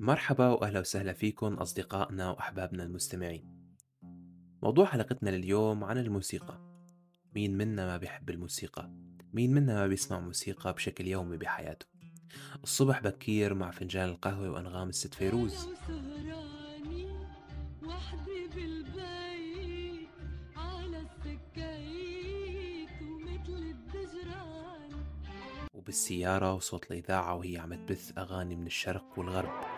مرحبا وأهلا وسهلا فيكم أصدقائنا وأحبابنا المستمعين. موضوع حلقتنا لليوم عن الموسيقى. مين منا ما بيحب الموسيقى؟ مين منا ما بيسمع موسيقى بشكل يومي بحياته؟ الصبح بكير مع فنجان القهوة وأنغام الست فيروز. وبالسيارة وصوت الإذاعة وهي عم تبث أغاني من الشرق والغرب.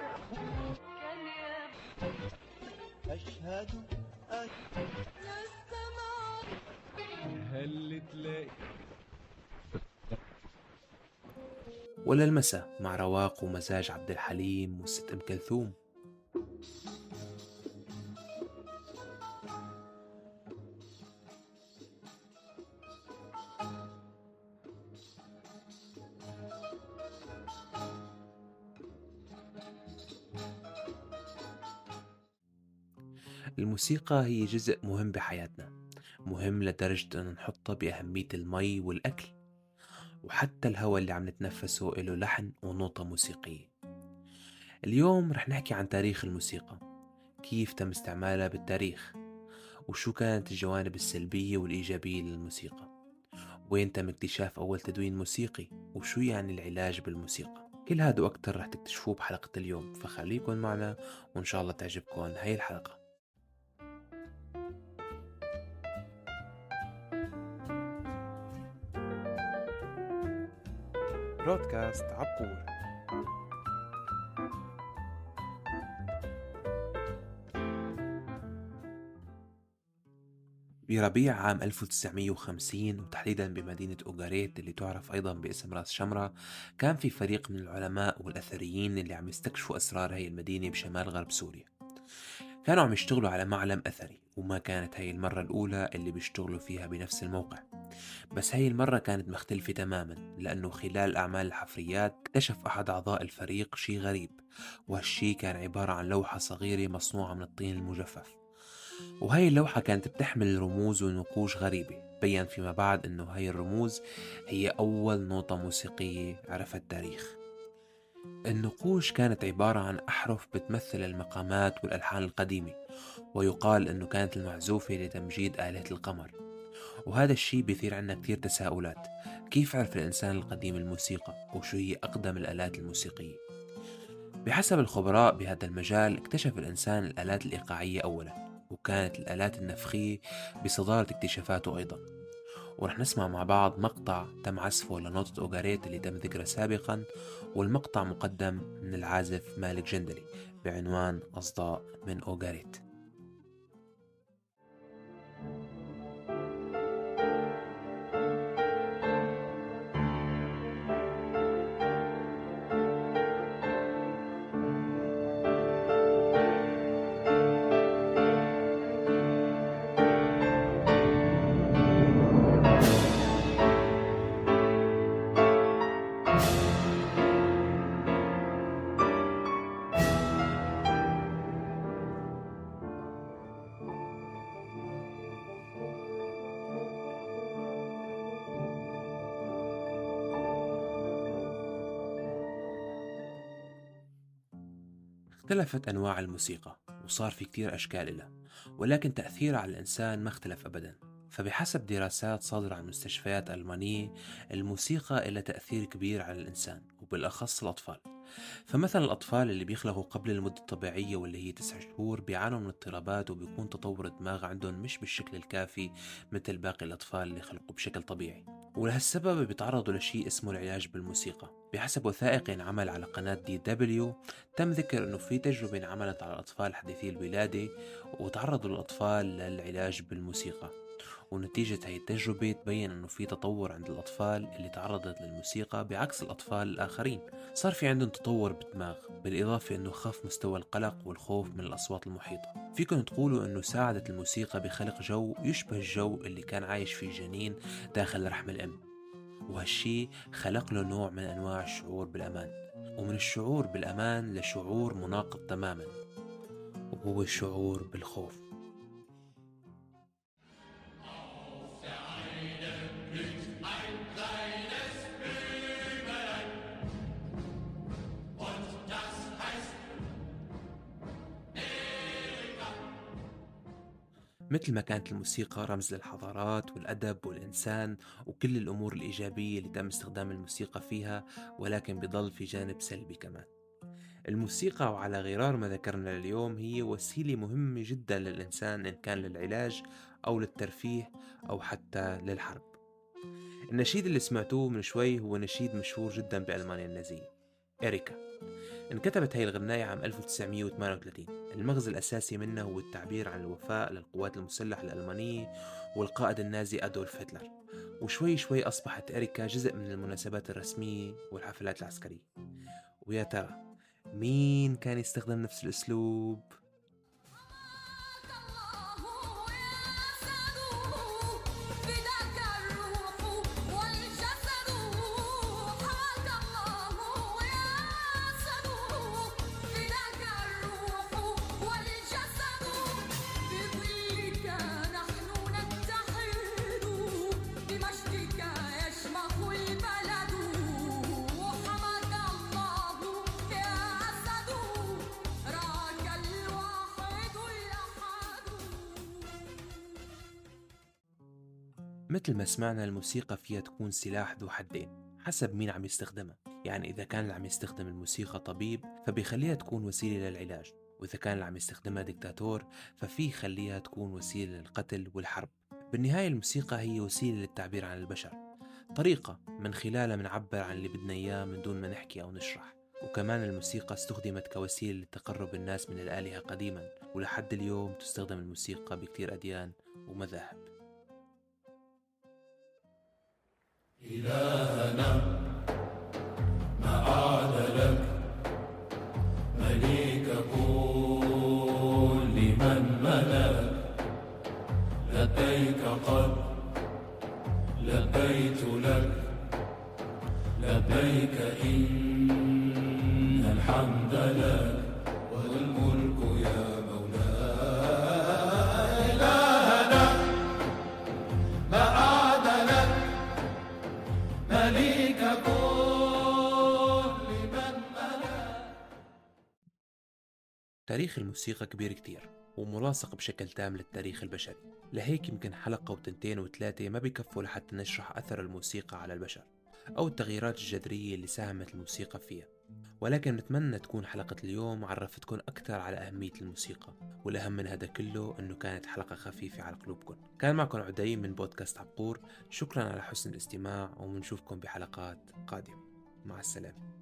أشهد أن للسماء هل تلاقي ولا المساء مع رواق ومزاج عبد الحليم والست أم كلثوم. الموسيقى هي جزء مهم بحياتنا مهم لدرجة أن نحطها بأهمية المي والأكل وحتى الهواء اللي عم نتنفسه له لحن ونوطة موسيقية. اليوم رح نحكي عن تاريخ الموسيقى كيف تم استعمالها بالتاريخ وشو كانت الجوانب السلبية والإيجابية للموسيقى وين تم اكتشاف أول تدوين موسيقي وشو يعني العلاج بالموسيقى. كل هذا وأكتر رح تكتشفوه بحلقة اليوم فخليكن معنا وإن شاء الله تعجبكم هاي الحلقة. برودكاست عبقور بربيع عام 1950 وتحديدا بمدينة أوغاريت اللي تعرف أيضا باسم راس شمرة كان في فريق من العلماء والأثريين اللي عم يستكشفوا أسرار هاي المدينة بشمال غرب سوريا. كانوا عم يشتغلوا على معلم أثري وما كانت هاي المرة الأولى اللي بيشتغلوا فيها بنفس الموقع. بس هاي المرة كانت مختلفة تماما لأنه خلال أعمال الحفريات اكتشف أحد أعضاء الفريق شي غريب وهالشي كان عبارة عن لوحة صغيرة مصنوعة من الطين المجفف. وهي اللوحة كانت بتحمل رموز ونقوش غريبة بين فيما بعد أنه هاي الرموز هي أول نوطة موسيقية عرفها التاريخ. النقوش كانت عبارة عن أحرف بتمثل المقامات والألحان القديمة ويقال أنه كانت المعزوفة لتمجيد آلهة القمر. وهذا الشيء بيثير عنا كتير تساؤلات. كيف عرف الإنسان القديم الموسيقى وشو هي أقدم الآلات الموسيقية؟ بحسب الخبراء بهذا المجال اكتشف الإنسان الآلات الإيقاعية أولا وكانت الآلات النفخية بصدارة اكتشافاته أيضا. ورح نسمع مع بعض مقطع تم عزفه لنوتة أوغاريت اللي تم ذكرها سابقا والمقطع مقدم من العازف مالك جندلي بعنوان أصداء من أوغاريت. اختلفت أنواع الموسيقى وصار في كتير أشكال إلها ولكن تأثيرها على الإنسان ما اختلف أبدا. فبحسب دراسات صادرة عن مستشفيات ألمانية الموسيقى لها تأثير كبير على الإنسان وبالأخص الأطفال. فمثلا الأطفال اللي بيخلقوا قبل المدة الطبيعية واللي هي تسع شهور بيعانوا من اضطرابات وبيكون تطور الدماغ عندهم مش بالشكل الكافي مثل باقي الأطفال اللي خلقوا بشكل طبيعي. ولهالسبب بيتعرضوا لشيء اسمه العلاج بالموسيقى. بحسب وثائق انعمل على قناة دي دبليو تم ذكر إنه في تجربة انعملت على الأطفال حديثي الولادة وتعرضوا الاطفال للعلاج بالموسيقى. ونتيجة هاي التجربة تبين إنه في تطور عند الأطفال اللي تعرضت للموسيقى بعكس الأطفال الآخرين. صار في عندهم تطور بالدماغ بالإضافة إنه خف مستوى القلق والخوف من الأصوات المحيطة. فيكم تقولوا إنه ساعدت الموسيقى بخلق جو يشبه الجو اللي كان عايش فيه الجنين داخل رحم الأم. وهالشي خلق له نوع من أنواع الشعور بالأمان. ومن الشعور بالأمان لشعور مناقض تماما وهو الشعور بالخوف. مثل ما كانت الموسيقى رمز للحضارات والأدب والإنسان وكل الأمور الإيجابية اللي تم استخدام الموسيقى فيها ولكن بضل في جانب سلبي كمان. الموسيقى وعلى غرار ما ذكرنا اليوم هي وسيلة مهمة جدا للإنسان إن كان للعلاج أو للترفيه أو حتى للحرب. النشيد اللي سمعتوه من شوي هو نشيد مشهور جدا بألمانيا النازية إريكا انكتبت هاي الغناية عام 1938 المغزى الأساسي منها هو التعبير عن الوفاء للقوات المسلحة الألمانية والقائد النازي أدولف هتلر. وشوي شوي أصبحت إريكا جزء من المناسبات الرسمية والحفلات العسكرية. ويا ترى مين كان يستخدم نفس الأسلوب؟ مثل ما سمعنا الموسيقى فيها تكون سلاح ذو حدين حسب مين عم يستخدمها. يعني إذا كان اللي عم يستخدم الموسيقى طبيب فبيخليها تكون وسيلة للعلاج. وإذا كان اللي عم يستخدمها دكتاتور ففي يخليها تكون وسيلة للقتل والحرب. بالنهاية الموسيقى هي وسيلة للتعبير عن البشر. طريقة من خلالها منعبر عن اللي بدنا إياه من دون ما نحكي أو نشرح. وكمان الموسيقى استخدمت كوسيلة لتقرب الناس من الآلهة قديما. ولحد اليوم تستخدم الموسيقى بكتير أديان ومذاهب. مليك كل من ملك. لبيك قد لبيت لك. لبيك إن الحمد لك. تاريخ الموسيقى كبير كتير وملاصق بشكل تام للتاريخ البشري. لهيك يمكن حلقة وتنتين وثلاثة ما بكفوا لحتى نشرح أثر الموسيقى على البشر أو التغييرات الجذرية اللي ساهمت الموسيقى فيها. ولكن نتمنى تكون حلقة اليوم عرفتكم أكثر على أهمية الموسيقى والأهم من هذا كله أنه كانت حلقة خفيفة على قلوبكم كان معكم عدي من بودكاست عبقور. شكرا على حسن الاستماع ومنشوفكم بحلقات قادمة. مع السلامة.